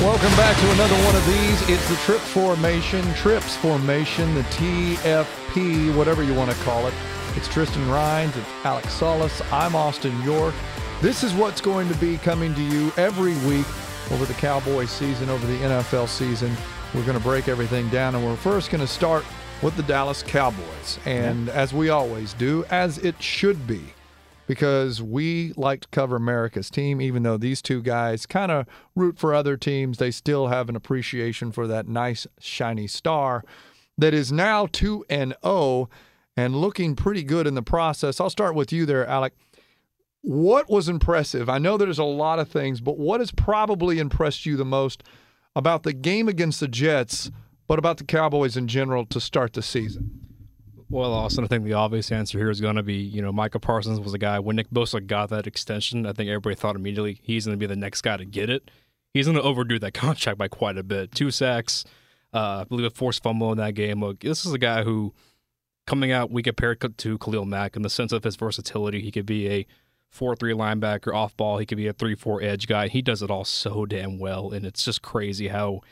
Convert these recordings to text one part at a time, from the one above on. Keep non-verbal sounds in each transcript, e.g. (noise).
Welcome back to another one of these. It's the Trip Formation, Trips Formation, the TFP, whatever you want to call it. It's Tristan Rines, it's Alec Salas. I'm Austin York. This is what's going to be coming to you every week over the Cowboys season, over the NFL season. We're going to break everything down, and we're first going to start with the Dallas Cowboys. And yeah. as we always do, as it should be, because we like to cover America's team, even though these two guys kind of root for other teams, they still have an appreciation for that nice, shiny star that is now 2 and 0 and looking pretty good in the process. I'll start with you there, Alec. What was impressive? I know there's a lot of things, but what has probably impressed you the most about the game against the Jets, but about the Cowboys in general to start the season? Well, Austin, I think the obvious answer here is going to be, you know, Micah Parsons was a guy when Nick Bosa got that extension. I think everybody thought immediately he's going to be the next guy to get it. He's going to overdo that (laughs) contract by quite a bit. Two sacks, uh, I believe a forced fumble in that game. Look, this is a guy who, coming out, we compared to Khalil Mack in the sense of his versatility. He could be a 4 3 linebacker off ball, he could be a 3 4 edge guy. He does it all so damn well. And it's just crazy how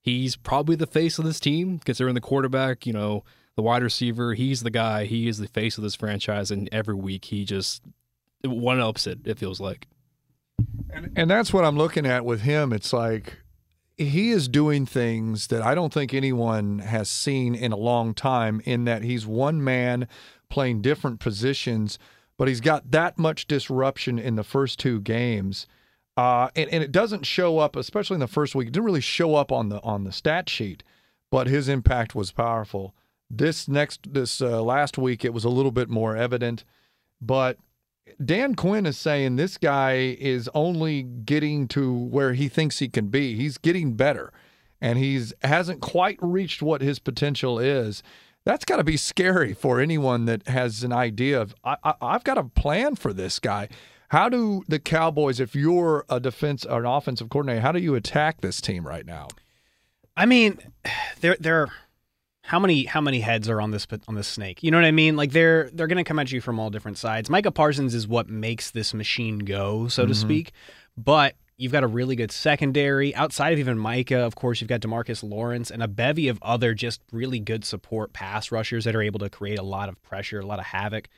he's probably the face of this team, considering the quarterback, you know, the wide receiver. He's the guy. He is the face of this franchise, and every week he just one ups it. It feels like, and and that's what I'm looking at with him. It's like he is doing things that I don't think anyone has seen in a long time. In that he's one man playing different positions, but he's got that much disruption in the first two games. Uh, and, and it doesn't show up, especially in the first week. It didn't really show up on the on the stat sheet, but his impact was powerful. This next this uh, last week it was a little bit more evident, but Dan Quinn is saying this guy is only getting to where he thinks he can be. He's getting better, and he's hasn't quite reached what his potential is. That's got to be scary for anyone that has an idea of I, I, I've got a plan for this guy. How do the Cowboys, if you're a defense or an offensive coordinator, how do you attack this team right now? I mean, (sighs) they're they're how many how many heads are on this on this snake? You know what I mean? Like they're they're going to come at you from all different sides. Micah Parsons is what makes this machine go, so mm-hmm. to speak. But you've got a really good secondary outside of even Micah. Of course, you've got Demarcus Lawrence and a bevy of other just really good support pass rushers that are able to create a lot of pressure, a lot of havoc.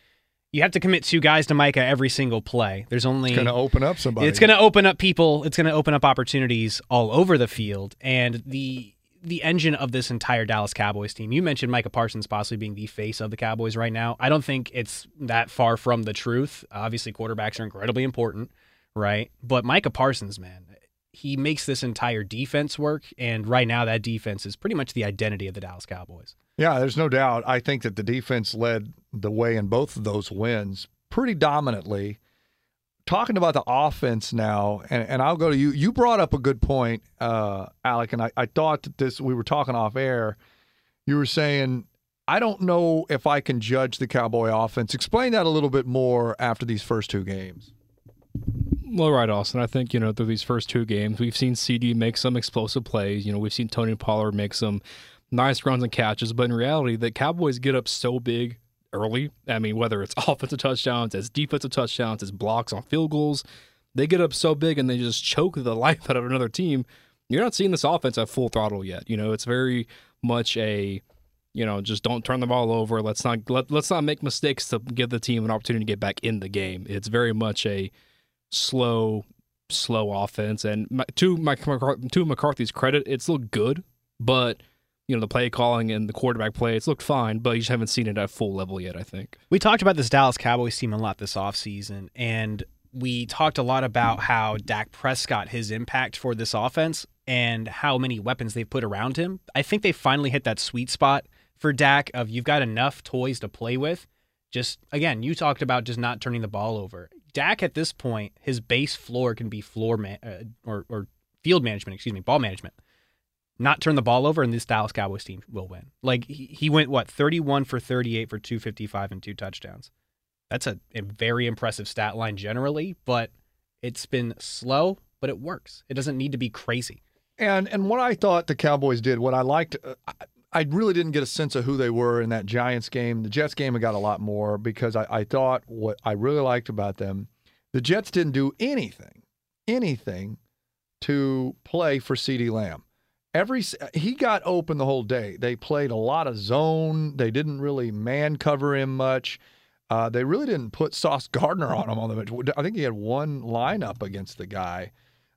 You have to commit two guys to Micah every single play. There's only going to open up somebody. It's going to open up people. It's going to open up opportunities all over the field, and the the engine of this entire Dallas Cowboys team. You mentioned Micah Parsons possibly being the face of the Cowboys right now. I don't think it's that far from the truth. Obviously, quarterbacks are incredibly important, right? But Micah Parsons, man, he makes this entire defense work. And right now, that defense is pretty much the identity of the Dallas Cowboys. Yeah, there's no doubt. I think that the defense led the way in both of those wins pretty dominantly talking about the offense now, and, and I'll go to you. You brought up a good point, uh, Alec, and I, I thought that this, we were talking off air. You were saying, I don't know if I can judge the Cowboy offense. Explain that a little bit more after these first two games. Well, right, Austin. I think, you know, through these first two games, we've seen CeeDee make some explosive plays. You know, we've seen Tony Pollard make some nice runs and catches. But in reality, the Cowboys get up so big early. I mean, whether it's (laughs) offensive touchdowns, as defensive touchdowns, as blocks on field goals, they get up so big and they just choke the (laughs) life out of another team. You're not seeing this offense at full throttle yet. You know, it's very much a You know, just don't turn the ball over. Let's not let, let's not make mistakes to give the team an opportunity to get back in the game. It's very much a slow, slow offense. And my, to my to McCarthy's credit, it's looked good, but you know the play calling and the quarterback play, it's looked fine, but you just haven't seen it at full level yet. I think We talked about this Dallas Cowboys team a lot this offseason, and we talked a lot about how Dak Prescott, his impact for this offense, and how many weapons they've put around him. I think they finally hit that sweet spot for Dak of you've got enough toys to play with. Just again, you talked about just not turning the ball over. Dak at this point, his base floor can be floor man, uh, or or field management, excuse me, ball management. Not turn the ball over, and this Dallas Cowboys team will win. Like he, went what thirty one for thirty eight for two fifty five and two touchdowns. That's a, a very impressive stat line generally, but it's been slow, but it works. It doesn't need to be crazy. And and what I thought the Cowboys did, what I liked, uh, I, really didn't get a sense of who they were in that Giants game. The Jets game, I got a lot more because I, I thought what I really liked about them, the Jets didn't do anything, anything to play for CeeDee Lamb. Every he got open the whole day. They played a lot of zone. They didn't really man cover him much. Uh, they really didn't put Sauce (laughs) Gardner on him on the bench. I think he had one lineup against the guy.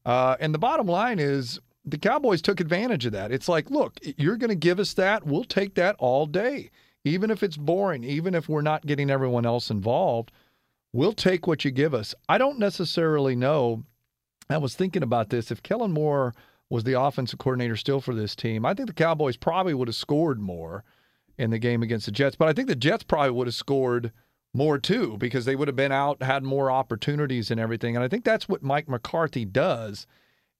Uh, and the bottom line is the Cowboys took advantage of that. It's like, look, you're going to give us that. We'll take that all day. Even if it's boring, even if we're not getting everyone else involved, we'll take what you give us. I don't necessarily know. I was thinking about this. If Kellen Moore was the offensive coordinator still for this team, I think the Cowboys probably would have scored more in the game against the Jets. But I think the Jets probably would have scored more too because they would have been out, had more opportunities and everything. And I think that's what Mike McCarthy does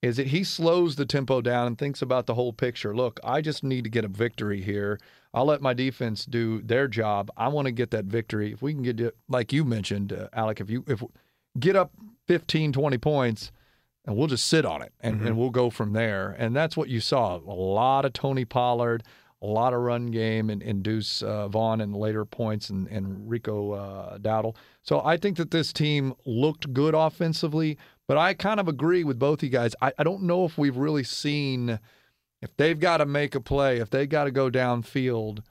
is that he slows the tempo down and thinks about the whole picture. Look, I just need to get a victory here. I'll let my defense do their job. I want to get that victory. If we can get it, like you mentioned, uh, Alec, if you if get up 15, 20 points, and we'll just sit on it and, mm-hmm. and we'll go from there. And that's what you saw. A lot of Tony Pollard, a lot of run game and, and Deuce uh, Vaughn and later points and, and Rico uh, Dowdle. So I think that this team looked good offensively, but I kind of agree with both you guys. I, I don't know if we've really seen if they've got to make a play, if they've got to go downfield,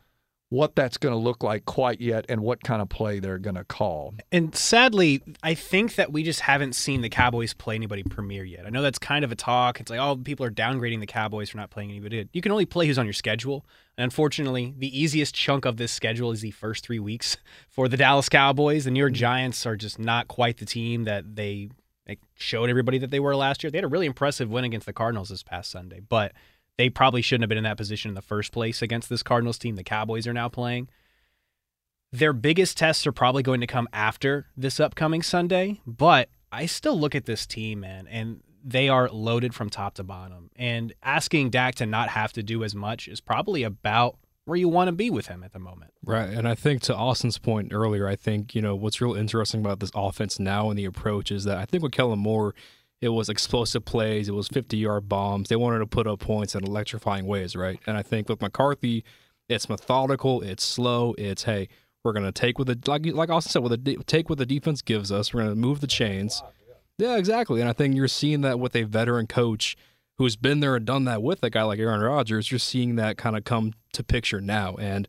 what that's going to look like quite yet and what kind of play they're going to call. And sadly, I think that we just haven't seen the Cowboys play anybody premier yet. I know that's kind of a talk. It's like, oh, people are downgrading the Cowboys for not playing anybody. You can only play who's on your schedule. And unfortunately, the easiest chunk of this schedule is the first three weeks for the Dallas Cowboys. The New York mm-hmm. Giants are just not quite the team that they showed everybody that they were last year. They had a really impressive win against the Cardinals this past Sunday, but they probably shouldn't have been in that position in the first place against this Cardinals team the Cowboys are now playing. Their biggest tests are probably going to come after this upcoming Sunday, but I still look at this team, man, and they are loaded from top to bottom. And asking Dak to not have to do as much is probably about where you want to be with him at the moment. Right. And I think to Austin's point earlier, I think, you know, what's real interesting about this offense now and the approach is that I think with Kellen Moore, it was explosive plays, it was 50 yard bombs. They wanted to put up points in electrifying ways, right? And I think with McCarthy, it's methodical, it's slow, it's, hey, we're to take what the, like, like Austin said, what the, take what the defense gives us, we're to move the chains. Yeah, exactly. And I think you're seeing that with a veteran coach who's been there and done that with a guy like Aaron Rodgers. You're seeing that kind of come to picture now. And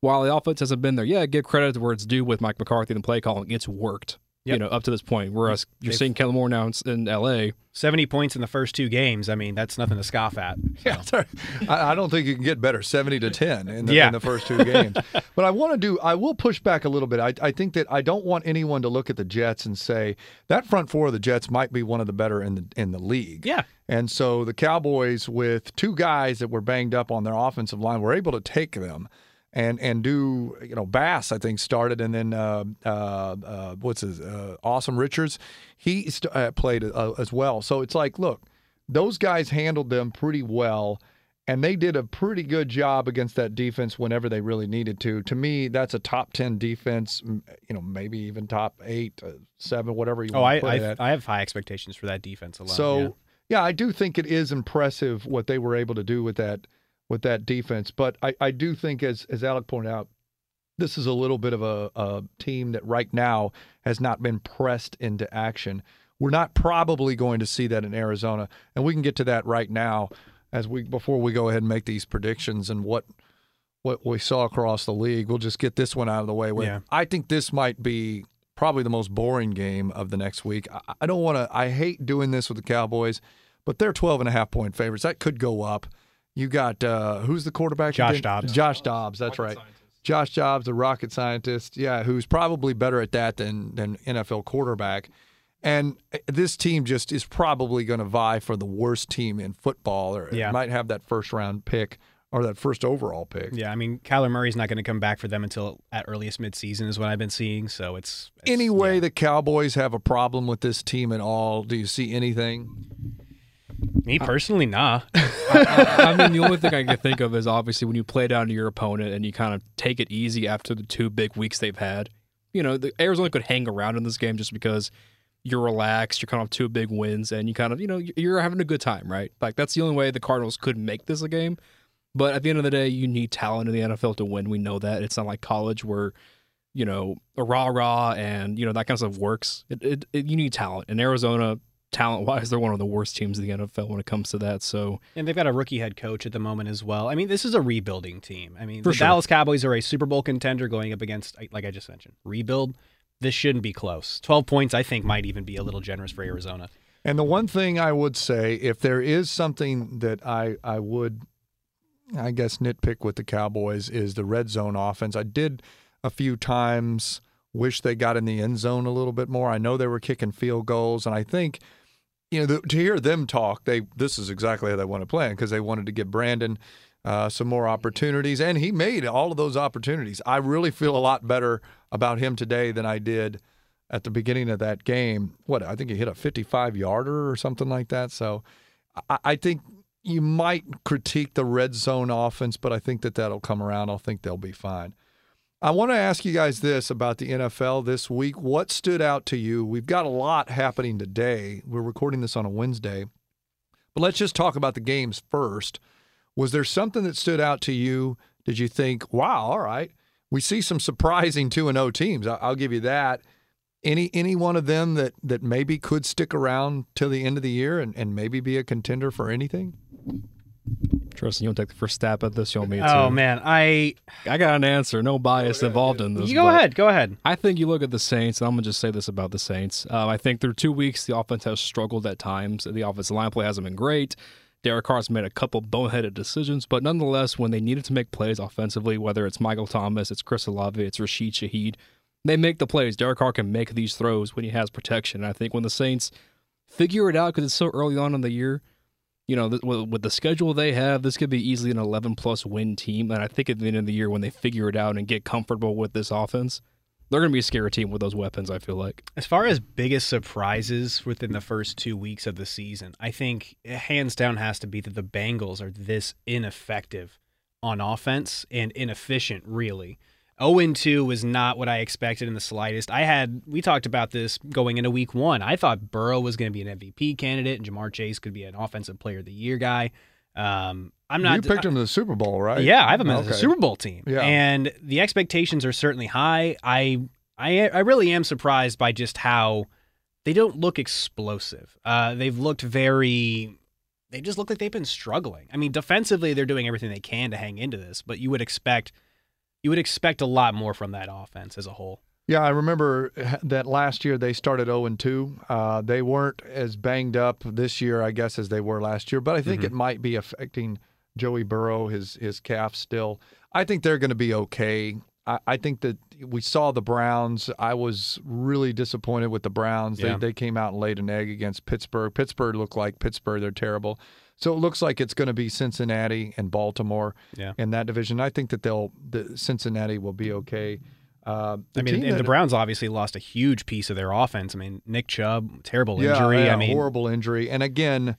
while the offense hasn't been there, yeah, give credit to where it's due with Mike McCarthy and the play calling. It's worked. Yep. You know, up to this point. Whereas you're They've, seeing Kellen Moore now in, L.A. Seventy points in the first two games. I mean, that's nothing to scoff at. So. Yeah, I don't think you can get better. Seventy to ten in the, yeah. in the first two games. (laughs) but I want to do. I will push back a little bit. I, I think that I don't want anyone to look at the Jets and say that front four of the Jets might be one of the better in the in the league. Yeah. And so the Cowboys, with two guys that were banged up on their offensive line, were able to take them and and do you know Bass I think started and then uh, uh, uh, what's his uh, Asim Richards he st- uh, played uh, as well. So it's like look, those guys handled them pretty well. And they did a pretty good job against that defense whenever they really needed to. To me, that's a top ten defense. You know, maybe even top eight, seven, whatever you. Oh, want to I, I, I, have high expectations for that defense alone. So, yeah. yeah, I do think it is impressive what they were able to do with that with that defense. But I, I do think, as as Alec pointed out, this is a little bit of a, a team that right now has not been pressed into action. We're not probably going to see that in Arizona, and we can get to that right now as we before we go ahead and make these predictions and what what we saw across the league. We'll just get this one out of the way with. Yeah. I think this might be probably the most boring game of the next week. I, I don't want to. I hate doing this with the Cowboys, but they're 12 and a half point favorites. That could go up. You got uh, who's the quarterback? Josh again? Dobbs. Josh Dobbs. That's right. Josh Dobbs, a rocket scientist. Yeah, who's probably better at that than than NFL quarterback. And uh, this team just is probably going to vie for the worst team in football, or Yeah. might have that first round pick or that first overall pick. Yeah, I mean, Kyler Murray's not going to come back for them until at earliest midseason is what I've been seeing. So it's, it's Any way yeah. the Cowboys have a problem with this team at all? Do you see anything? Me uh, personally, nah. (laughs) I mean, the only thing I can think of is obviously when you play down to your opponent and you kind of take it easy after the two big weeks they've had. You know, the Arizona could hang around in this game just because you're relaxed, you're kind of two big wins, and you kind of, you know, you're having a good time, right? Like that's the only way the Cardinals could make this a game. But at the end of the day, you need talent in the NFL to win. We know that it's not like college where, you know, a rah rah and you know that kind of stuff works. It, it, it you need talent. In Arizona, talent wise, they're one of the worst teams in the NFL when it comes to that. So And they've got a rookie head coach at the moment as well. I mean, this is a rebuilding team. I mean, For the sure. Dallas Cowboys are a Super Bowl contender going up against, like I just mentioned, rebuild. This shouldn't be close. 12 points, I think, might even be a little generous for Arizona. And the one thing I would say, if there is something that I I would, I guess nitpick with the Cowboys is the red zone offense. I did a few times wish they got in the end zone a little bit more. I know they were kicking field goals, and I think you know the, to hear them talk, they this is exactly how they want to play because they wanted to give Brandon. Uh, some more opportunities, and he made all of those opportunities. I really feel a lot better about him today than I did at the beginning of that game. What I think he hit a 55 yarder or something like that. So I, I think you might critique the red zone offense, but I think that that'll come around. I think they'll be fine. I want to ask you guys this about the NFL this week. What stood out to you? We've got a lot happening today. We're recording this on a Wednesday, but let's just talk about the games first. Was there something that stood out to you? Did you think, wow, all right, we see some surprising 2 and 0 teams. I'll give you that. Any any one of them that that maybe could stick around till the end of the year and, and maybe be a contender for anything? Tristan, you want to take the first stab at this? You want me to? Oh, man. I. I got an answer. No bias involved in this. You go ahead. Go ahead. I think you look at the Saints, and I'm gonna just say this about the Saints. Um, I think through two weeks, the offense has struggled at times. The offensive line play hasn't been great. Derek Carr's made a couple boneheaded decisions, but nonetheless, when they needed to make plays offensively, whether it's Michael Thomas, it's Chris Olave, it's Rashid Shaheed, they make the plays. Derek Carr can make these throws when he has protection. And I think when the Saints figure it out, because it's so early on in the year, you know, th- with the schedule they have, this could be easily an 11 plus win team. And I think at the end of the year, when they figure it out and get comfortable with this offense, they're going to be a scary team with those weapons. I feel like. As far as biggest surprises within the first two weeks of the season, I think it hands down has to be that the Bengals are this ineffective on offense and inefficient, really. 0 2 was not what I expected in the slightest. I had, we talked about this going into week one. I thought Burrow was going to be an MVP candidate and Ja'Marr Chase could be an offensive player of the year guy. Um, I'm not. you picked him to the Super Bowl, right? Yeah, I have them as a Super Bowl team. Yeah. And the expectations are certainly high. I I I really am surprised by just how they don't look explosive. Uh, they've looked very they just look like they've been struggling. I mean, defensively they're doing everything they can to hang into this, but you would expect you would expect a lot more from that offense as a whole. Yeah, I remember that last year they started 0 and 2. Uh, they weren't as banged up this year, I guess, as they were last year. But I think it might be affecting Joey Burrow, his his calf still. I think they're going to be okay. I, I think that we saw the Browns. I was really disappointed with the Browns. Yeah. They they came out and laid an egg against Pittsburgh. Pittsburgh looked like Pittsburgh. They're terrible. So it looks like it's going to be Cincinnati and Baltimore Yeah. in that division. I think that they'll the Cincinnati will be okay. Uh, I mean, and the Browns obviously lost a huge piece of their offense. I mean, Nick Chubb, terrible yeah, injury. yeah, I mean, horrible injury. And again,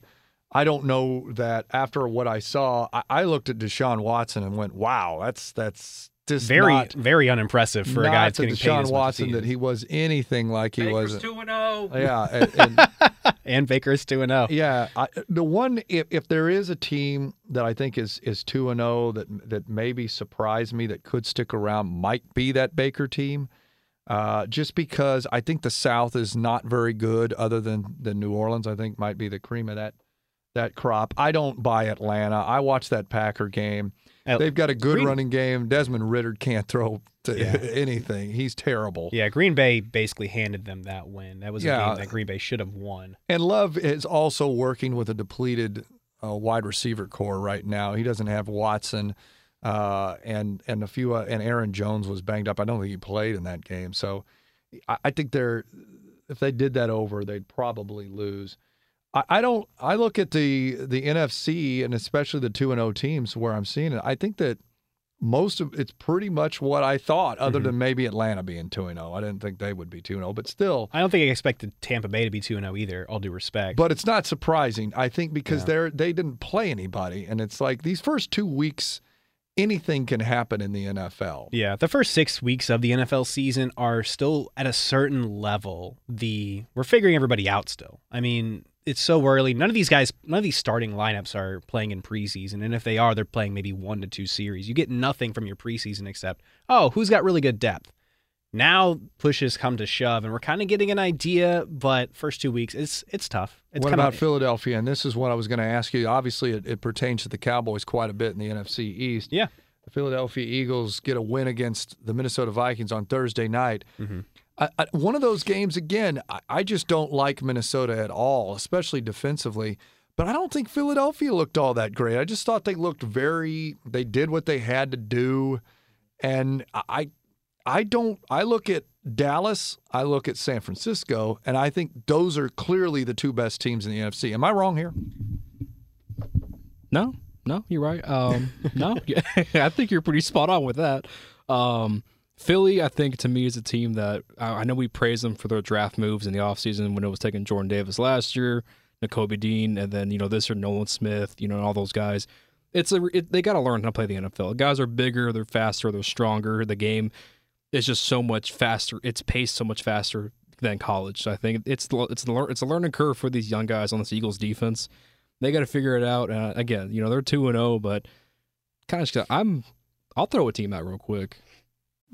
I don't know that after what I saw, I, I looked at Deshaun Watson and went, "Wow, that's that's just very not, very unimpressive for a guy that's to getting paid Deshaun as much as Watson he that is. he was anything like he was." two and zero. Yeah, (laughs) and, and and Baker's two and oh. zero. yeah. I, the one, if if there is a team that I think is is two and zero that that maybe surprised me that could stick around, might be that Baker team. Uh, just because I think the South is not very good, other than than New Orleans, I think might be the cream of that that crop. I don't buy Atlanta. I watched that Packer game. They've got a good Green- running game. Desmond Ridder can't throw to Yeah. (laughs) anything. He's terrible. Yeah, Green Bay basically handed them that win. That was a Yeah. game that Green Bay should have won. And Love is also working with a depleted uh, wide receiver core right now. He doesn't have Watson uh, and and a few uh, and Aaron Jones was banged up. I don't think he played in that game. So I, I think they're if they did that over, they'd probably lose. I, I don't. I look at the the NFC and especially the two and O teams where I'm seeing it. I think that most of it's pretty much what I thought, other mm-hmm. than maybe Atlanta being two and zero. I didn't think they would be two and zero, but still. I don't think I expected Tampa Bay to be 2 0 either, all due respect. But it's not surprising. I think because Yeah. they're they didn't play anybody, and it's like these first two weeks, anything can happen in the NFL. Yeah, the first six weeks of the NFL season are still at a certain level. The we're figuring everybody out still. I mean, it's so early. None of these guys, none of these starting lineups are playing in preseason, and if they are, they're playing maybe one to two series. You get nothing from your preseason except, oh, who's got really good depth. Now pushes come to shove, and we're kind of getting an idea. But first two weeks, it's it's tough. It's what kinda- about Philadelphia? And this is what I was going to ask you. Obviously, it, it pertains to the Cowboys quite a bit in the NFC East. Yeah. The Philadelphia Eagles get a win against the Minnesota Vikings on Thursday night. Mm-hmm. I, I, one of those games, again, I, I just don't like Minnesota at all, especially defensively. But I don't think Philadelphia looked all that great. I just thought they looked very, they did what they had to do. And I, I don't, I look at Dallas, I look at San Francisco, and I think those are clearly the two best teams in the NFC. Am I wrong here? No, no, you're right. Um, no, (laughs) I think you're pretty spot on with that. Um, Philly, I think to me is a team that I know we praise them for their draft moves in the offseason when it was taking Jordan Davis last year, Nakobe Dean, and then you know this or Nolan Smith, you know, and all those guys. It's a it, they got to learn how to play the NFL. Guys are bigger, they're faster, they're stronger. The game is just so much faster. It's paced so much faster than college. So I think it's it's the it's a learning curve for these young guys on this Eagles defense. They got to figure it out. Uh, again, you know they're two and zero, but kind of I'm. I'll throw a team out real quick.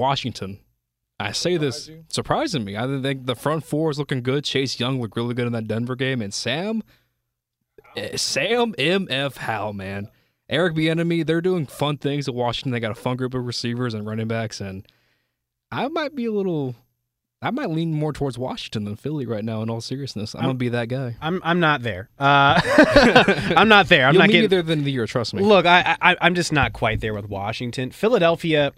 Washington. I say this surprising me. I think the front four is looking good. Chase Young looked really good in that Denver game, and Sam, eh, Sam M.F. Howell, man, Eric Bieniemy, they're doing fun things at Washington. They got a fun group of receivers and running backs, and I might be a little, I might lean more towards Washington than Philly right now. In all seriousness, I'm, gonna be that guy. I'm I'm not there. Uh, (laughs) I'm not there. I'm You'll not getting there than the year. Trust me. Look, I, I I'm just not quite there with Washington. Philadelphia,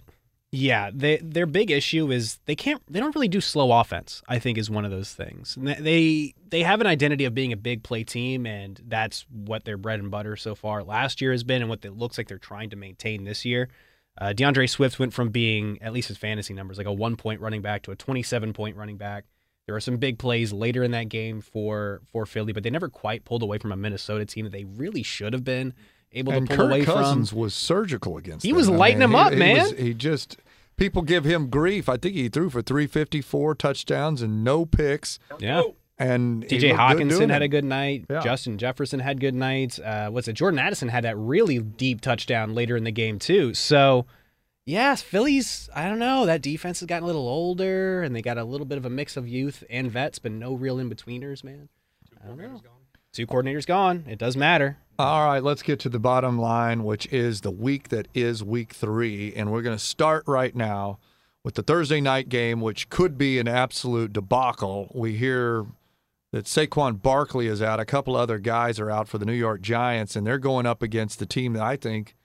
yeah, they their big issue is they can't they don't really do slow offense. I think is one of those things. They they have an identity of being a big play team, and that's what their bread and butter so far last year has been, and what it looks like they're trying to maintain this year. Uh, D'Andre Swift went from being at least his fantasy numbers like a one point running back to a 27 point running back. There were some big plays later in that game for for Philly, but they never quite pulled away from a Minnesota team that they really should have been able and to pull Kirk away Cousins from. was surgical against. He them. was I lighting mean, them he- up, he man. was- he just people give him grief. I think he threw for 354 touchdowns and no picks. Yeah. And he TJ looked good Hockenson had a good night. Yeah. Justin Jefferson had good nights. Uh, what's it? Jordan Addison had that really deep touchdown later in the game too. So, yes, Phillies. I don't know. That defense has gotten a little older, and they got a little bit of a mix of youth and vets, but no real in betweeners, man. I don't know. Two coordinators gone. It does matter. All right, let's get to the bottom line, which is the week that is week three. And we're going to start right now with the Thursday night game, which could be an absolute debacle. We hear that Saquon Barkley is out. A couple other guys are out for the New York Giants, and they're going up against the team that I think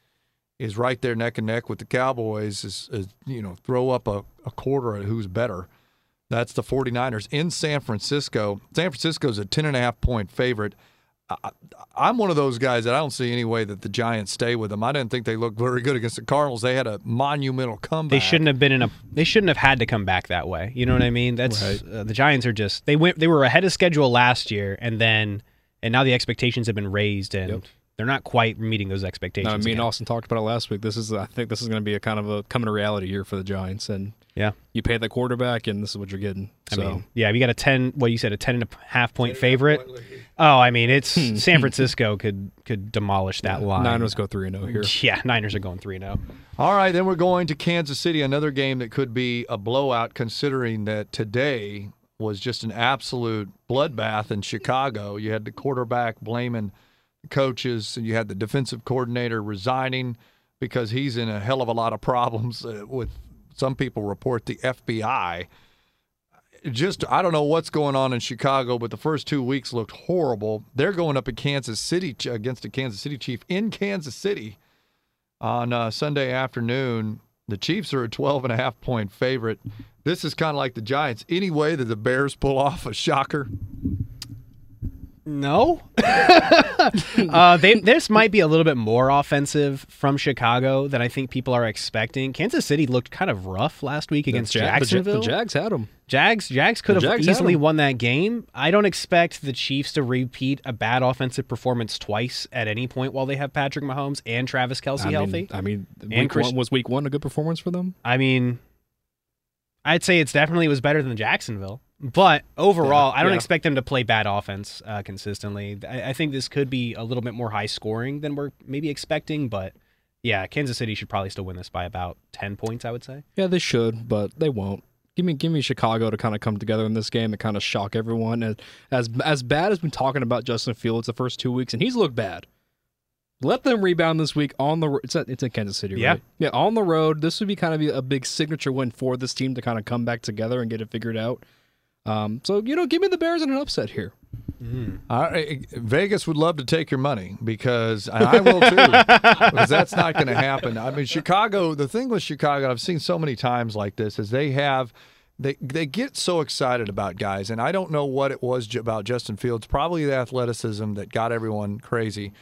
is right there neck and neck with the Cowboys. Is, is you know throw up a, a quarter at who's better. That's the 49ers in San Francisco. San Francisco's a 10 and a half point favorite. I, I'm one of those guys that I don't see any way that the Giants stay with them. I didn't think they looked very good against the Cardinals. They had a monumental comeback. They shouldn't have been in a. They shouldn't have had to come back that way. You know what I mean? That's Right. uh, the Giants are just they went. They were ahead of schedule last year, and then and now the expectations have been raised, and Yep. They're not quite meeting those expectations. No, I mean, again. Austin talked about it last week. This is, I think, this is going to be a kind of a coming to reality year for the Giants, and yeah. you pay the quarterback, and this is what you're getting. I So mean, yeah, we got a ten. What you said, a ten and a half point favorite. Oh, I mean, it's hmm. San Francisco could could demolish that line. Niners go three and zero here. (laughs) Yeah, Niners are going three oh. zero. All right, then we're going to Kansas City, another game that could be a blowout, considering that today was just an absolute bloodbath in Chicago. You had the quarterback blaming the coaches, and you had the defensive coordinator resigning because he's in a hell of a lot of problems uh, with some people report the FBI. Just I don't know what's going on in Chicago, but the first two weeks looked horrible. They're going up at Kansas City against a Kansas City Chief in Kansas City on uh, Sunday afternoon. The Chiefs are a 12 and a half point favorite. This is kind of like the Giants. Any way that the Bears pull off a shocker? No. (laughs) uh, they, this might be a little bit more offensive from Chicago than I think people are expecting. Kansas City looked kind of rough last week against Ja- the Ja- Jacksonville. The, Jags had them. Jags Jags could The have Jags easily won that game. I don't expect the Chiefs to repeat a bad offensive performance twice at any point while they have Patrick Mahomes and Travis Kelce I healthy. mean, I mean, week Chris- one, was week one a good performance for them? I mean, I'd say it's definitely was better than Jacksonville. But overall, I don't yeah. expect them to play bad offense uh, consistently. I, I think this could be a little bit more high scoring than we're maybe expecting. But yeah, Kansas City should probably still win this by about ten points. I would say. Yeah, they should, but they won't. Give me, give me Chicago to kind of come together in this game and kind of shock everyone. And as as bad as we've been talking about Justin Fields the first two weeks, and he's looked bad. Let them rebound this week on the. It's at, it's in Kansas City, Yeah. right? Yeah, on the road. This would be kind of a big signature win for this team to kind of come back together and get it figured out. Um, so you know, give me the Bears in an upset here. I, Vegas would love to take your money because and I will too, (laughs) because that's not going to happen. I mean, Chicago. The thing with Chicago, I've seen so many times like this, is they have they they get so excited about guys, and I don't know what it was about Justin Fields. Probably the athleticism that got everyone crazy.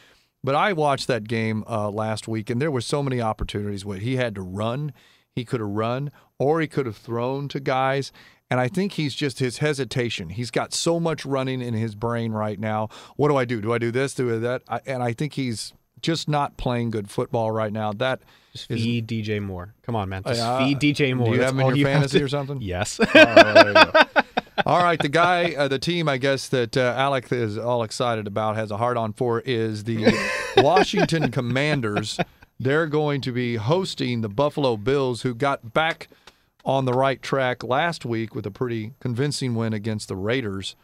But I watched that game uh, last week, and there were so many opportunities where he had to run. He could have run, or he could have thrown to guys. And I think he's just his hesitation. He's got so much running in his brain right now. What do I do? Do I do this? Do I do that? I, and I think he's just not playing good football right now. That Just feed DJ Moore. Come on, man. Just Uh, feed DJ Moore. do you That's have him in your you fantasy to- or something? Yes. (laughs) All right, there you go. (laughs) All right, the guy, uh, the team, I guess that uh, Alec is all excited about, has a hard on for, is the (laughs) Washington Commanders. They're going to be hosting the Buffalo Bills, who got back on the right track last week with a pretty convincing win against the Raiders.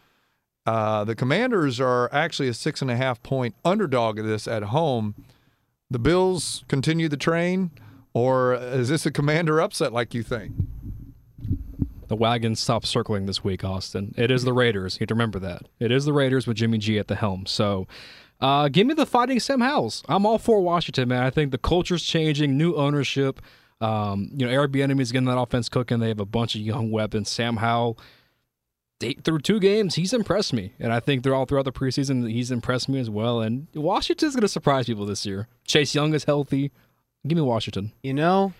Uh, the Commanders are actually a six and a half point underdog of this at home. The Bills continue the train, or is this a Commander upset like you think? The wagon stopped circling this week, Austin. It is the Raiders. You have to remember that. It is the Raiders with Jimmy G at the helm. So uh, give me the fighting Sam Howells. I'm all for Washington, man. I think the culture's changing, new ownership. Um, you know, Airbnb is getting that offense cooking. They have a bunch of young weapons. Sam Howell, they, through two games, he's impressed me. And I think they're all throughout the preseason, he's impressed me as well. And Washington's going to surprise people this year. Chase Young is healthy. Give me Washington. you know,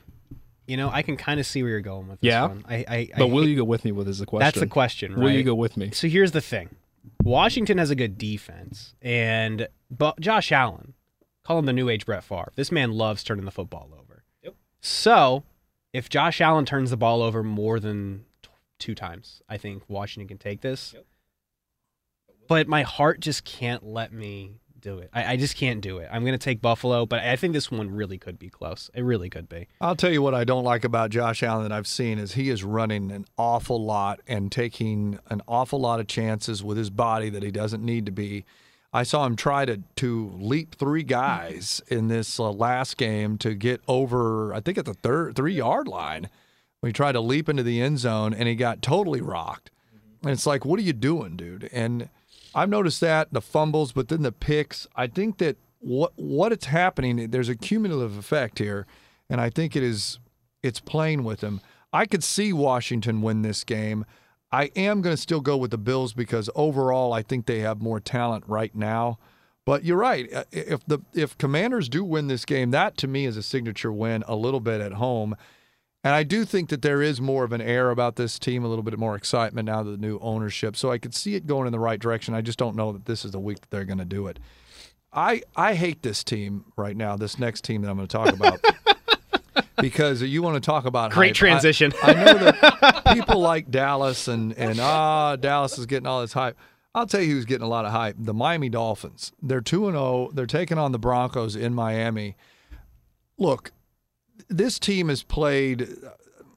you know, I can kind of see where you're going with this Yeah? one. I, I, But I will hate- you go with me with is the question? That's the question, right? Will you go with me? So here's the thing: Washington has a good defense, and but Josh Allen, call him the new age Brett Favre. This man loves turning the football. So if Josh Allen turns the ball over more than t- two times, I think Washington can take this. But my heart just can't let me do it. I, I just can't do it. I'm going to take Buffalo, but I think this one really could be close. It really could be. I'll tell you what I don't like about Josh Allen that I've seen is he is running an awful lot and taking an awful lot of chances with his body that he doesn't need to be. I saw him try to to leap three guys in this uh, last game to get over I think at the third 3 yard line he tried to leap into the end zone and he got totally rocked. And it's like, what are you doing, dude? And I've noticed that the fumbles, but then the picks. I think that what what it's happening, there's a cumulative effect here, and I think it is it's playing with him. I could see Washington win this game. I am going to still go with the Bills because overall, I think they have more talent right now. But you're right. Uh, If the if Commanders do win this game, that to me is a signature win a little bit at home. And I do think that there is more of an air about this team, a little bit more excitement now that the new ownership. So I could see it going in the right direction. I just don't know that this is the week that they're going to do it. I I hate this team right now. This next team that I'm going to talk about. (laughs) because you want to talk about Great hype. Transition. I, know that people like Dallas and and ah Dallas is getting all this hype. I'll tell you who's getting a lot of hype. The Miami Dolphins. They're 2 and 0. They're taking on the Broncos in Miami. Look, this team has played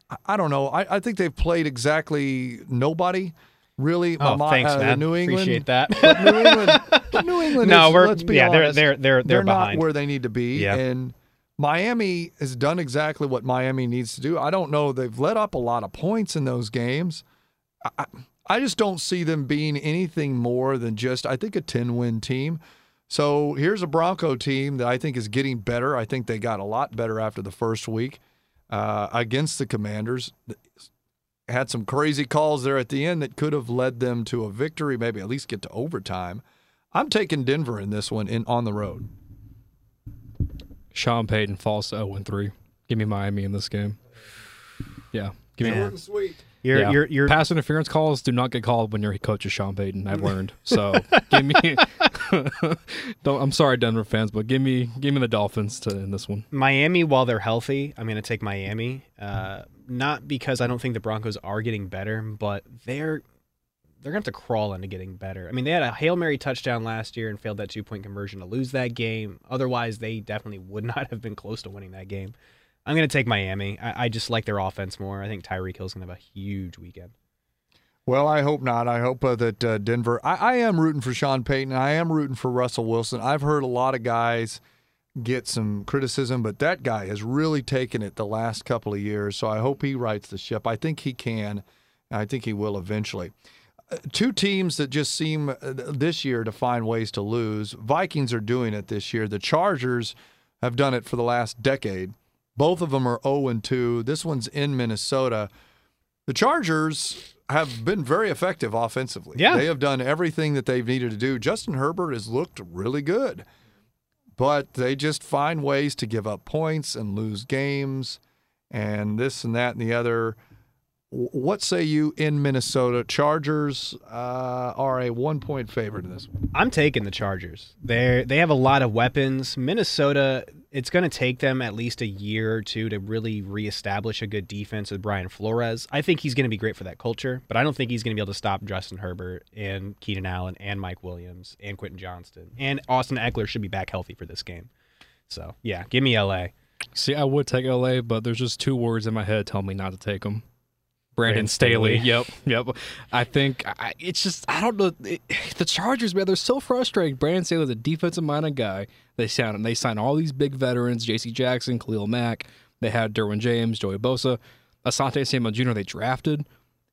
I- I don't know. I, I think they've played exactly nobody really. Oh, thanks, uh, man. New England. Appreciate that. But New England, (laughs) New England No, is, we're- let's be yeah, they're- honest, they're- they're- they're not behind. where they need to be. Yeah. And Miami has done exactly what Miami needs to do. I don't know. They've let up a lot of points in those games. I, I- just don't see them being anything more than just, I think, a 10 win team. So here's a Bronco team that I think is getting better. I think they got a lot better after the first week uh, against the Commanders. Had some crazy calls there at the end that could have led them to a victory, maybe at least get to overtime. I'm taking Denver in this one in on the road. Sean Payton falls to 0 3. Give me Miami in this game. Yeah. Give me Yeah. and sweet. You're yeah. you're you're pass interference calls do not get called when your coach is Sean Payton. I've learned. (laughs) So give me. (laughs) don't. I'm sorry, Denver fans, but give me give me the Dolphins to in this one. Miami, while they're healthy, I'm going to take Miami. Uh, not because I don't think the Broncos are getting better, but they're they're going to have to crawl into getting better. I mean, they had a hail mary touchdown last year and failed that two point conversion to lose that game. Otherwise, they definitely would (laughs) not have been close to winning that game. I'm going to take Miami. I, I just like their offense more. I think Tyreek Hill's going to have a huge weekend. Well, I hope not. I hope uh, that uh, Denver. I, I am rooting for Sean Payton. I am rooting for Russell Wilson. I've heard a lot of guys get some criticism, but that guy has really taken it the last couple of years. So I hope he rights the ship. I think he can. I think he will eventually. Two teams that just seem uh, this year to find ways to lose. Vikings are doing it this year. The Chargers have done it for the last decade. Both of them are 0 and 2. This one's in Minnesota. The Chargers have been very effective offensively. Yeah. They have done everything that they've needed to do. Justin Herbert has looked really good, but they just find ways to give up points and lose games and this and that and the other. W- What say you in Minnesota? Chargers uh, are a one point favorite in this one. I'm taking the Chargers. They they have a lot of weapons. Minnesota, it's going to take them at least a year or two to really reestablish a good defense with Brian Flores. I think he's going to be great for that culture, but I don't think he's going to be able to stop Justin Herbert and Keenan Allen and Mike Williams and Quentin Johnston. And Austin Ekeler should be back healthy for this game. So, yeah, give me LA. See, I would take LA, but there's just two words in my head telling me not to take them. Brandon Staley. Staley. Yep, yep. I think I, it's just I don't know. It, the Chargers, man, they're so frustrating. Brandon Staley's a defensive-minded guy. They sound they sign all these big veterans: J.C. Jackson, Khalil Mack. They had Derwin James, Joey Bosa, Asante Samuel Jr. They drafted.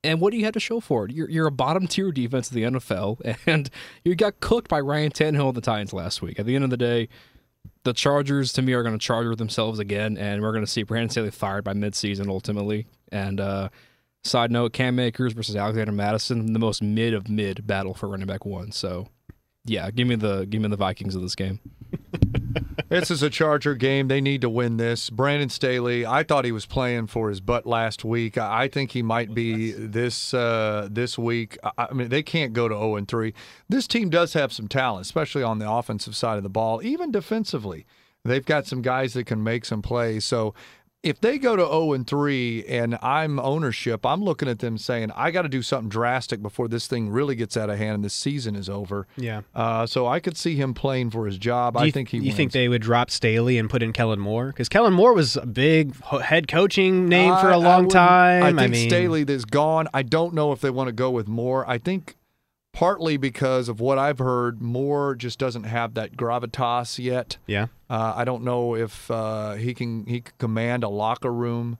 And what do you have to show for it? You're, you're a bottom tier defense of the NFL, (laughs) and you got cooked by Ryan Tannehill and the Titans last week. At the end of the day, the Chargers to me are going to charger themselves again, and we're going to see Brandon Staley fired by midseason ultimately. And uh, side note, Cam Akers versus Alexander Mattison, the most mid of mid battle for running back one. So, yeah, give me the give me the Vikings of this game. (laughs) This is a Charger game. They need to win this. Brandon Staley, I thought he was playing for his butt last week. I I think he might be this uh, this week. I I mean, they can't go to 0 and 3. This team does have some talent, especially on the offensive side of the ball, even defensively. They've got some guys that can make some plays. So if they go to 0 and 3 and I'm ownership, I'm looking at them saying, I got to do something drastic before this thing really gets out of hand and this season is over. Yeah. Uh, so I could see him playing for his job. I think he you think they would drop Staley and put in Kellen Moore? Because Kellen Moore was a big head coaching name for a long wouldn't- time. I think mean, Staley is gone. I don't know if they want to go with Moore. I think partly because of what I've heard, Moore just doesn't have that gravitas yet. Yeah. Uh, I don't know if uh, he can he can command a locker room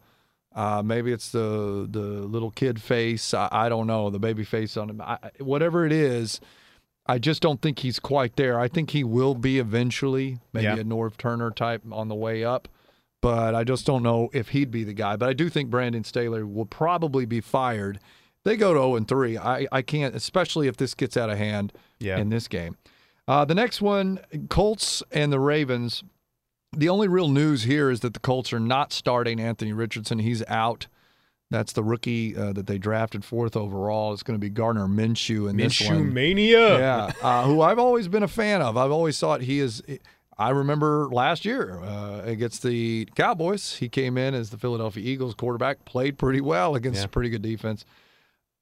Uh, maybe it's the the little kid face. I, I don't know the baby face on him. I, whatever it is, I just don't think he's quite there. I think he will be eventually, maybe Yeah. a Norv Turner type on the way up. But I just don't know if he'd be the guy. But I do think Brandon Staley will probably be fired. They go to 0 and 3. I, I can't, especially if this gets out of hand Yeah. in this game. Uh, the next one, Colts and the Ravens. The only real news here is that the Colts are not starting Anthony Richardson. He's out. That's the rookie uh, that they drafted fourth overall. It's going to be Gardner Minshew in this one. mania. Yeah, uh, who I've always been a fan of. I've always thought he is. I remember last year uh, against the Cowboys, he came in as the Philadelphia Eagles quarterback, played pretty well against Yeah. a pretty good defense.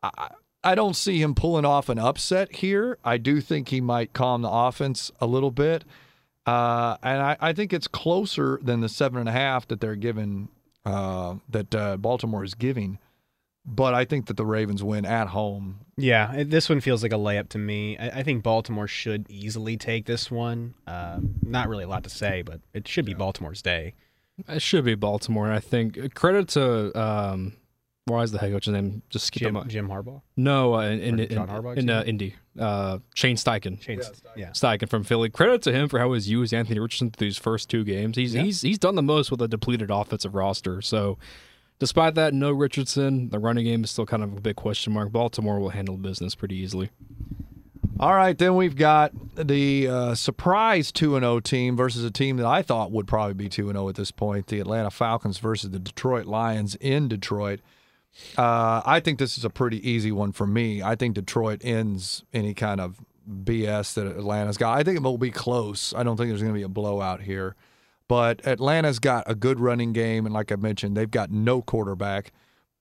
I, I don't see him pulling off an upset here. I do think he might calm the offense a little bit. Uh, and I, I think it's closer than the seven and a half that they're giving, uh, that uh, Baltimore is giving. But I think that the Ravens win at home. Yeah, this one feels like a layup to me. I, I think Baltimore should easily take this one. Um, not really a lot to say, but it should be Baltimore's day. It should be Baltimore. And I think credit to um, why is the head coach's name? Just skip him. Jim, up. Jim Harbaugh. No, uh, in, in, Or in, John Harbaugh, in uh, Indy, uh, Shane Steichen. Shane's, yeah. Steichen from Philly. Credit to him for how he's used Anthony Richardson through these first two games. He's Yeah. he's he's done the most with a depleted offensive roster. So, despite that, no Richardson. The running game is still kind of a big question mark. Baltimore will handle business pretty easily. All right, then we've got the uh, surprise 2 0 team versus a team that I thought would probably be 2 0 at this point the Atlanta Falcons versus the Detroit Lions in Detroit. Uh, I think this is a pretty easy one for me. I think Detroit ends any kind of BS that Atlanta's got. I think it will be close. I don't think there's going to be a blowout here. But Atlanta's got a good running game, and like I mentioned, they've got no quarterback.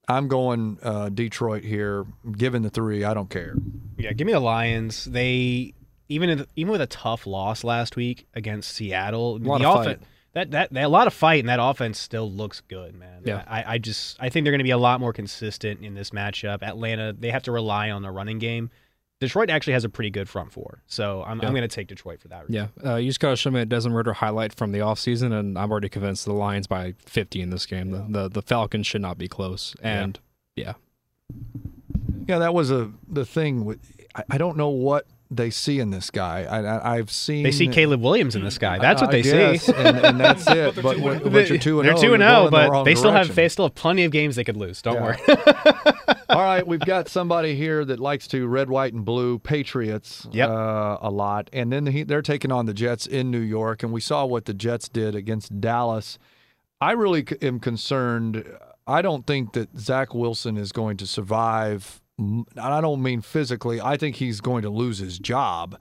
I'm going uh, Detroit here. Given the three, I don't care. Yeah, give me the Lions. They even in, even with a tough loss last week against Seattle, the of offen- fight. That, that that a lot of fight and that offense still looks good, man. Yeah. I, I just I think they're going to be a lot more consistent in this matchup. Atlanta they have to rely on the running game. Detroit actually has a pretty good front four, so I'm, Yeah. I'm going to take Detroit for that. Reason. Yeah, uh, you just got to show me a Desmond Ridder highlight from the offseason, and I'm already convinced the Lions by 50 in this game. The, the the Falcons should not be close. And yeah, Yeah, that was a the thing. With, I, I don't know what they see in this guy. I, I, I've seen They see Caleb Williams in this guy. That's what I they guess, see. and, and that's it. (laughs) but when, but you're two and They're oh, two you're and zero, but wrong they still have they still have plenty of games they could lose. Don't Yeah. worry. (laughs) (laughs) All right, we've got somebody here that likes to red, white, and blue Patriots Yep. uh, a lot, and then he, they're taking on the Jets in New York, and we saw what the Jets did against Dallas. I really am concerned. I don't think that Zach Wilson is going to survive. And I don't mean physically. I think he's going to lose his job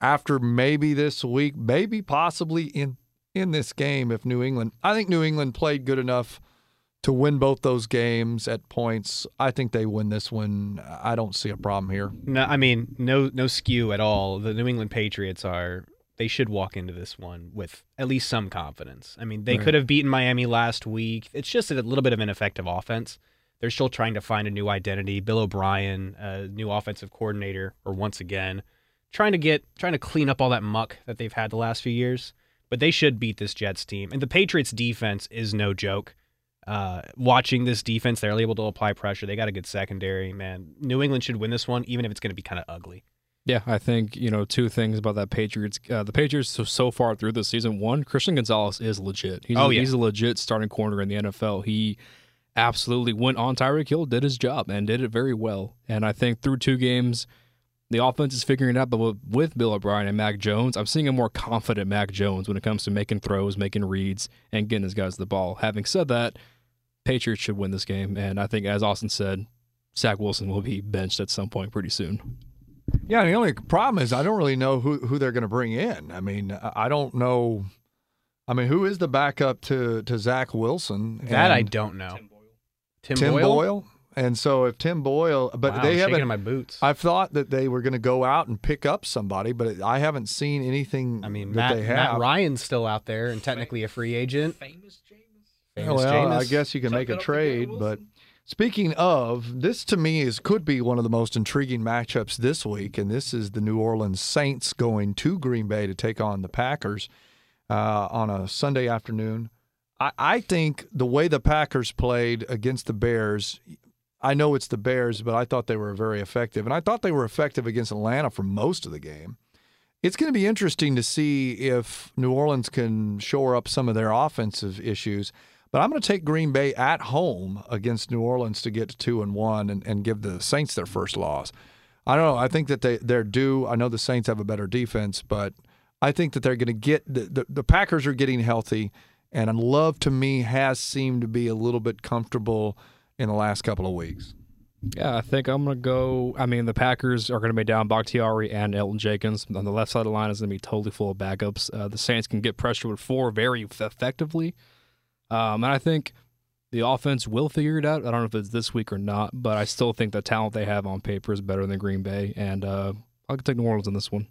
after maybe this week, maybe possibly in in this game if New England. I think New England played good enough to win both those games at points. I think they win this one. I don't see a problem here. No, I mean no no skew at all. The New England Patriots are they should walk into this one with at least some confidence. I mean, they Right. could have beaten Miami last week. It's just a little bit of ineffective offense. They're still trying to find a new identity. Bill O'Brien, a new offensive coordinator, or once again, trying to get trying to clean up all that muck that they've had the last few years. But they should beat this Jets team. And the Patriots defense is no joke. Uh, watching this defense, they're able to apply pressure. They got a good secondary, man. New England should win this one, even if it's going to be kind of ugly. yeah, I think you know two things about that Patriots. Uh, the Patriots so, so far through the season. One, Christian Gonzalez is legit. He's, Oh, yeah. he's a legit starting corner in the NFL. He absolutely went on Tyreek Hill, did his job, and did it very well. And I think through two games, the offense is figuring it out. But with, with Bill O'Brien and Mac Jones, I'm seeing a more confident Mac Jones when it comes to making throws, making reads, and getting his guys the ball. Having said that, Patriots should win this game, and I think, as Austin said, Zach Wilson will be benched at some point pretty soon. Yeah, the only problem is I don't really know who, who they're going to bring in. I mean, I I don't know. I mean, who is the backup to, to Zach Wilson? That I don't know. Tim, Tim Boyle. Boyle? And so if Tim Boyle, but Wow, they haven't. in my boots. I've thought that they were going to go out and pick up somebody, but I haven't seen anything I mean, that Matt, they have. Matt Ryan's still out there and technically a free agent. Famous well, I guess you can make a trade, but speaking of, this to me is could be one of the most intriguing matchups this week, and this is the New Orleans Saints going to Green Bay to take on the Packers uh, on a Sunday afternoon. I, I think the way the Packers played against the Bears, I know it's the Bears, but I thought they were very effective. And I thought they were effective against Atlanta for most of the game. It's going to be interesting to see if New Orleans can shore up some of their offensive issues. But I'm going to take Green Bay at home against New Orleans to get to two and one and, and give the Saints their first loss. I don't know. I think that they, they're due. I know the Saints have a better defense, but I think that they're going to get the, the, the Packers are getting healthy. And Love to me has seemed to be a little bit comfortable in the last couple of weeks. Yeah, I think I'm going to go. I mean, the Packers are going to be down Bakhtiari and Elgton Jenkins. On the left side of the line is going to be totally full of backups. Uh, the Saints can get pressure with four very effectively. Um, and I think the offense will figure it out. I don't know if it's this week or not, but I still think the talent they have on paper is better than Green Bay. And uh, I'll take New Orleans in this one.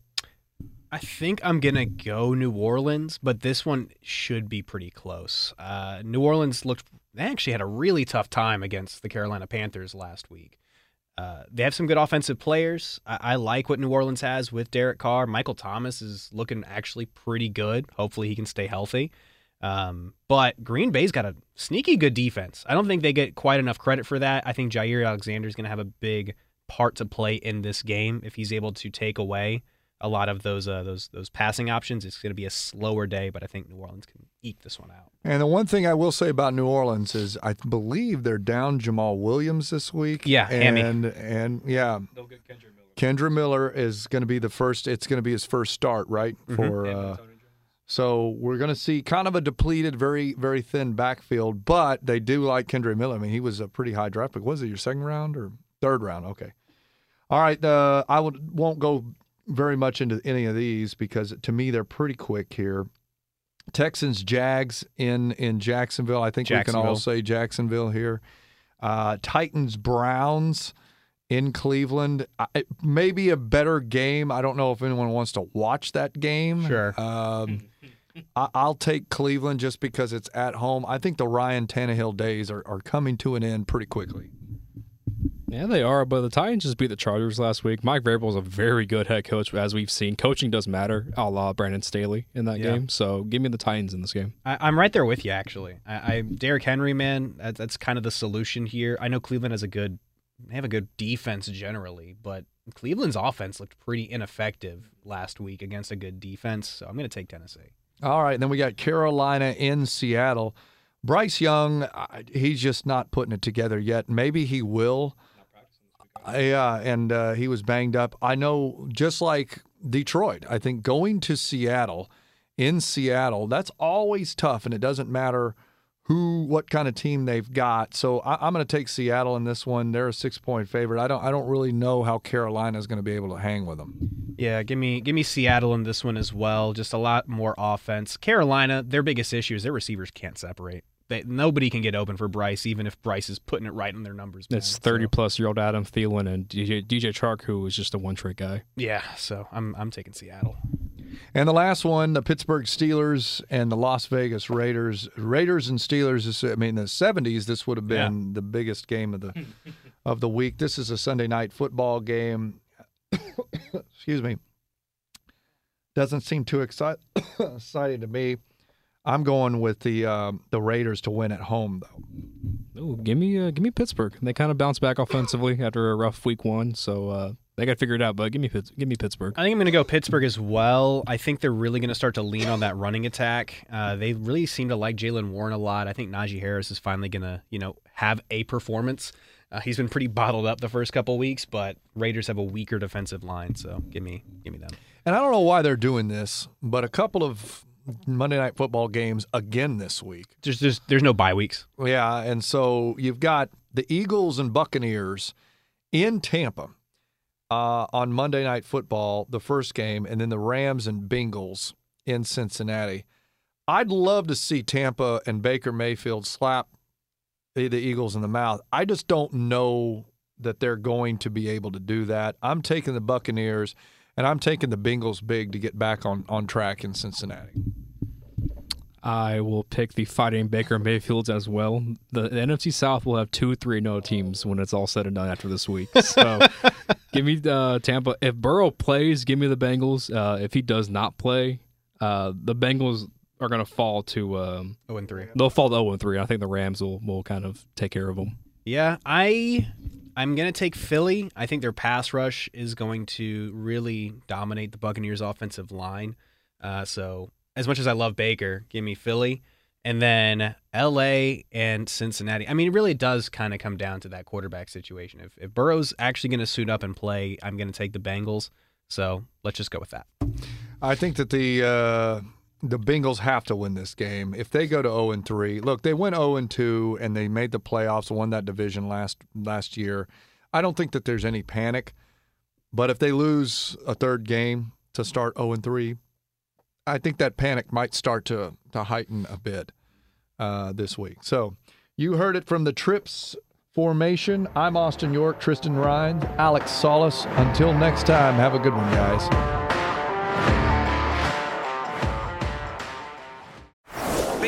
I think I'm gonna go New Orleans, but this one should be pretty close. Uh, New Orleans looked they actually had a really tough time against the Carolina Panthers last week. Uh, they have some good offensive players. I-, I like what New Orleans has with Derek Carr. Michael Thomas is looking actually pretty good. Hopefully, he can stay healthy. Um, but Green Bay's got a sneaky good defense. I don't think they get quite enough credit for that. I think Jaire Alexander is going to have a big part to play in this game if he's able to take away a lot of those uh, those those passing options. It's going to be a slower day, but I think New Orleans can eke this one out. And the one thing I will say about New Orleans is I believe they're down Jamaal Williams this week. Yeah, hammy. and and yeah, Kendre Miller is going to be the first. It's going to be his first start, right? For uh, so we're going to see kind of a depleted, very very thin backfield, but they do like Kendre Miller. I mean, he was a pretty high draft pick. Was it your second round or third round? Okay. All right, uh, I would, won't go very much into any of these because to me they're pretty quick here. Texans Jags in in Jacksonville. I think we can all say Jacksonville here. Uh, Titans Browns in Cleveland. I, maybe a better game. I don't know if anyone wants to watch that game. Sure. Um, (laughs) I, I'll take Cleveland just because it's at home. I think the Ryan Tannehill days are, are coming to an end pretty quickly. Yeah, they are. But the Titans just beat the Chargers last week. Mike Vrabel is a very good head coach, as we've seen. Coaching does matter, a la Brandon Staley in that Yeah. game. So give me the Titans in this game. I, I'm right there with you, actually. I, I Derrick Henry, man, that, that's kind of the solution here. I know Cleveland has a good, they have a good defense generally, but Cleveland's offense looked pretty ineffective last week against a good defense. So I'm going to take Tennessee. All right, then we got Carolina in Seattle. Bryce Young, he's just not putting it together yet. Maybe he will. Yeah, and uh, he was banged up. I know, just like Detroit, I think going to Seattle, in Seattle, that's always tough, and it doesn't matter who, what kind of team they've got. So I, I'm going to take Seattle in this one. They're a six point favorite. I don't, I don't really know how Carolina is going to be able to hang with them. Yeah, give me give me Seattle in this one as well. Just a lot more offense. Carolina, their biggest issue is their receivers can't separate. They, nobody can get open for Bryce, even if Bryce is putting it right in their numbers. man. It's 30 So, plus year old Adam Thielen and DJ, DJ Chark, who is just a one trick guy. yeah, so I'm I'm taking Seattle. And the last one, the Pittsburgh Steelers and the Las Vegas Raiders. Raiders and Steelers. This, I mean, the '70s. This would have been the biggest game of the (laughs) of the week. This is a Sunday night football game. (coughs) Excuse me. Doesn't seem too excite- (coughs) exciting to me. I'm going with the um, the Raiders to win at home, though. Ooh, give me uh, give me Pittsburgh. They kind of bounced back offensively after a rough week one, so uh, they got to figure it out. But give me give me Pittsburgh. I think I'm going to go Pittsburgh as well. I think they're really going to start to lean on that running attack. Uh, they really seem to like Jaylen Warren a lot. I think Najee Harris is finally going to, you know, have a performance. Uh, he's been pretty bottled up the first couple weeks, but Raiders have a weaker defensive line, so give me, give me them. And I don't know why they're doing this, but a couple of Monday night football games again this week. There's, there's, there's no bye weeks. Yeah, and so you've got the Eagles and Buccaneers in Tampa uh, on Monday Night Football, the first game, and then the Rams and Bengals in Cincinnati. I'd love to see Tampa and Baker Mayfield slap the, the Eagles in the mouth. I just don't know that they're going to be able to do that. I'm taking the Buccaneers, and I'm taking the Bengals big to get back on, on track in Cincinnati. I will pick the Fighting Baker Mayfields as well. The, the NFC South will have two 3 0 teams when it's all said and done after this week. (laughs) So give me uh, Tampa. If Burrow plays, give me the Bengals. Uh, if he does not play, uh, the Bengals are going to fall to um, 0 and 3. they'll fall to 0 and 3. I think the Rams will will kind of take care of them. Yeah, I I'm gonna take Philly. I think their pass rush is going to really dominate the Buccaneers' offensive line. Uh, so as much as I love Baker, give me Philly, and then L.A. and Cincinnati. I mean, it really does kind of come down to that quarterback situation. If if Burrow's actually gonna suit up and play, I'm gonna take the Bengals. So let's just go with that. I think that the uh, the Bengals have to win this game. If they go to 0 and 3, look, they went 0 and 2 and they made the playoffs, won that division last last year. I don't think that there's any panic. But if they lose a third game to start 0 and 3, I think that panic might start to to heighten a bit uh, this week. So you heard it from the Trips formation. I'm Austin York, Tristan Rines, Alec Salas. Until next time, have a good one, guys.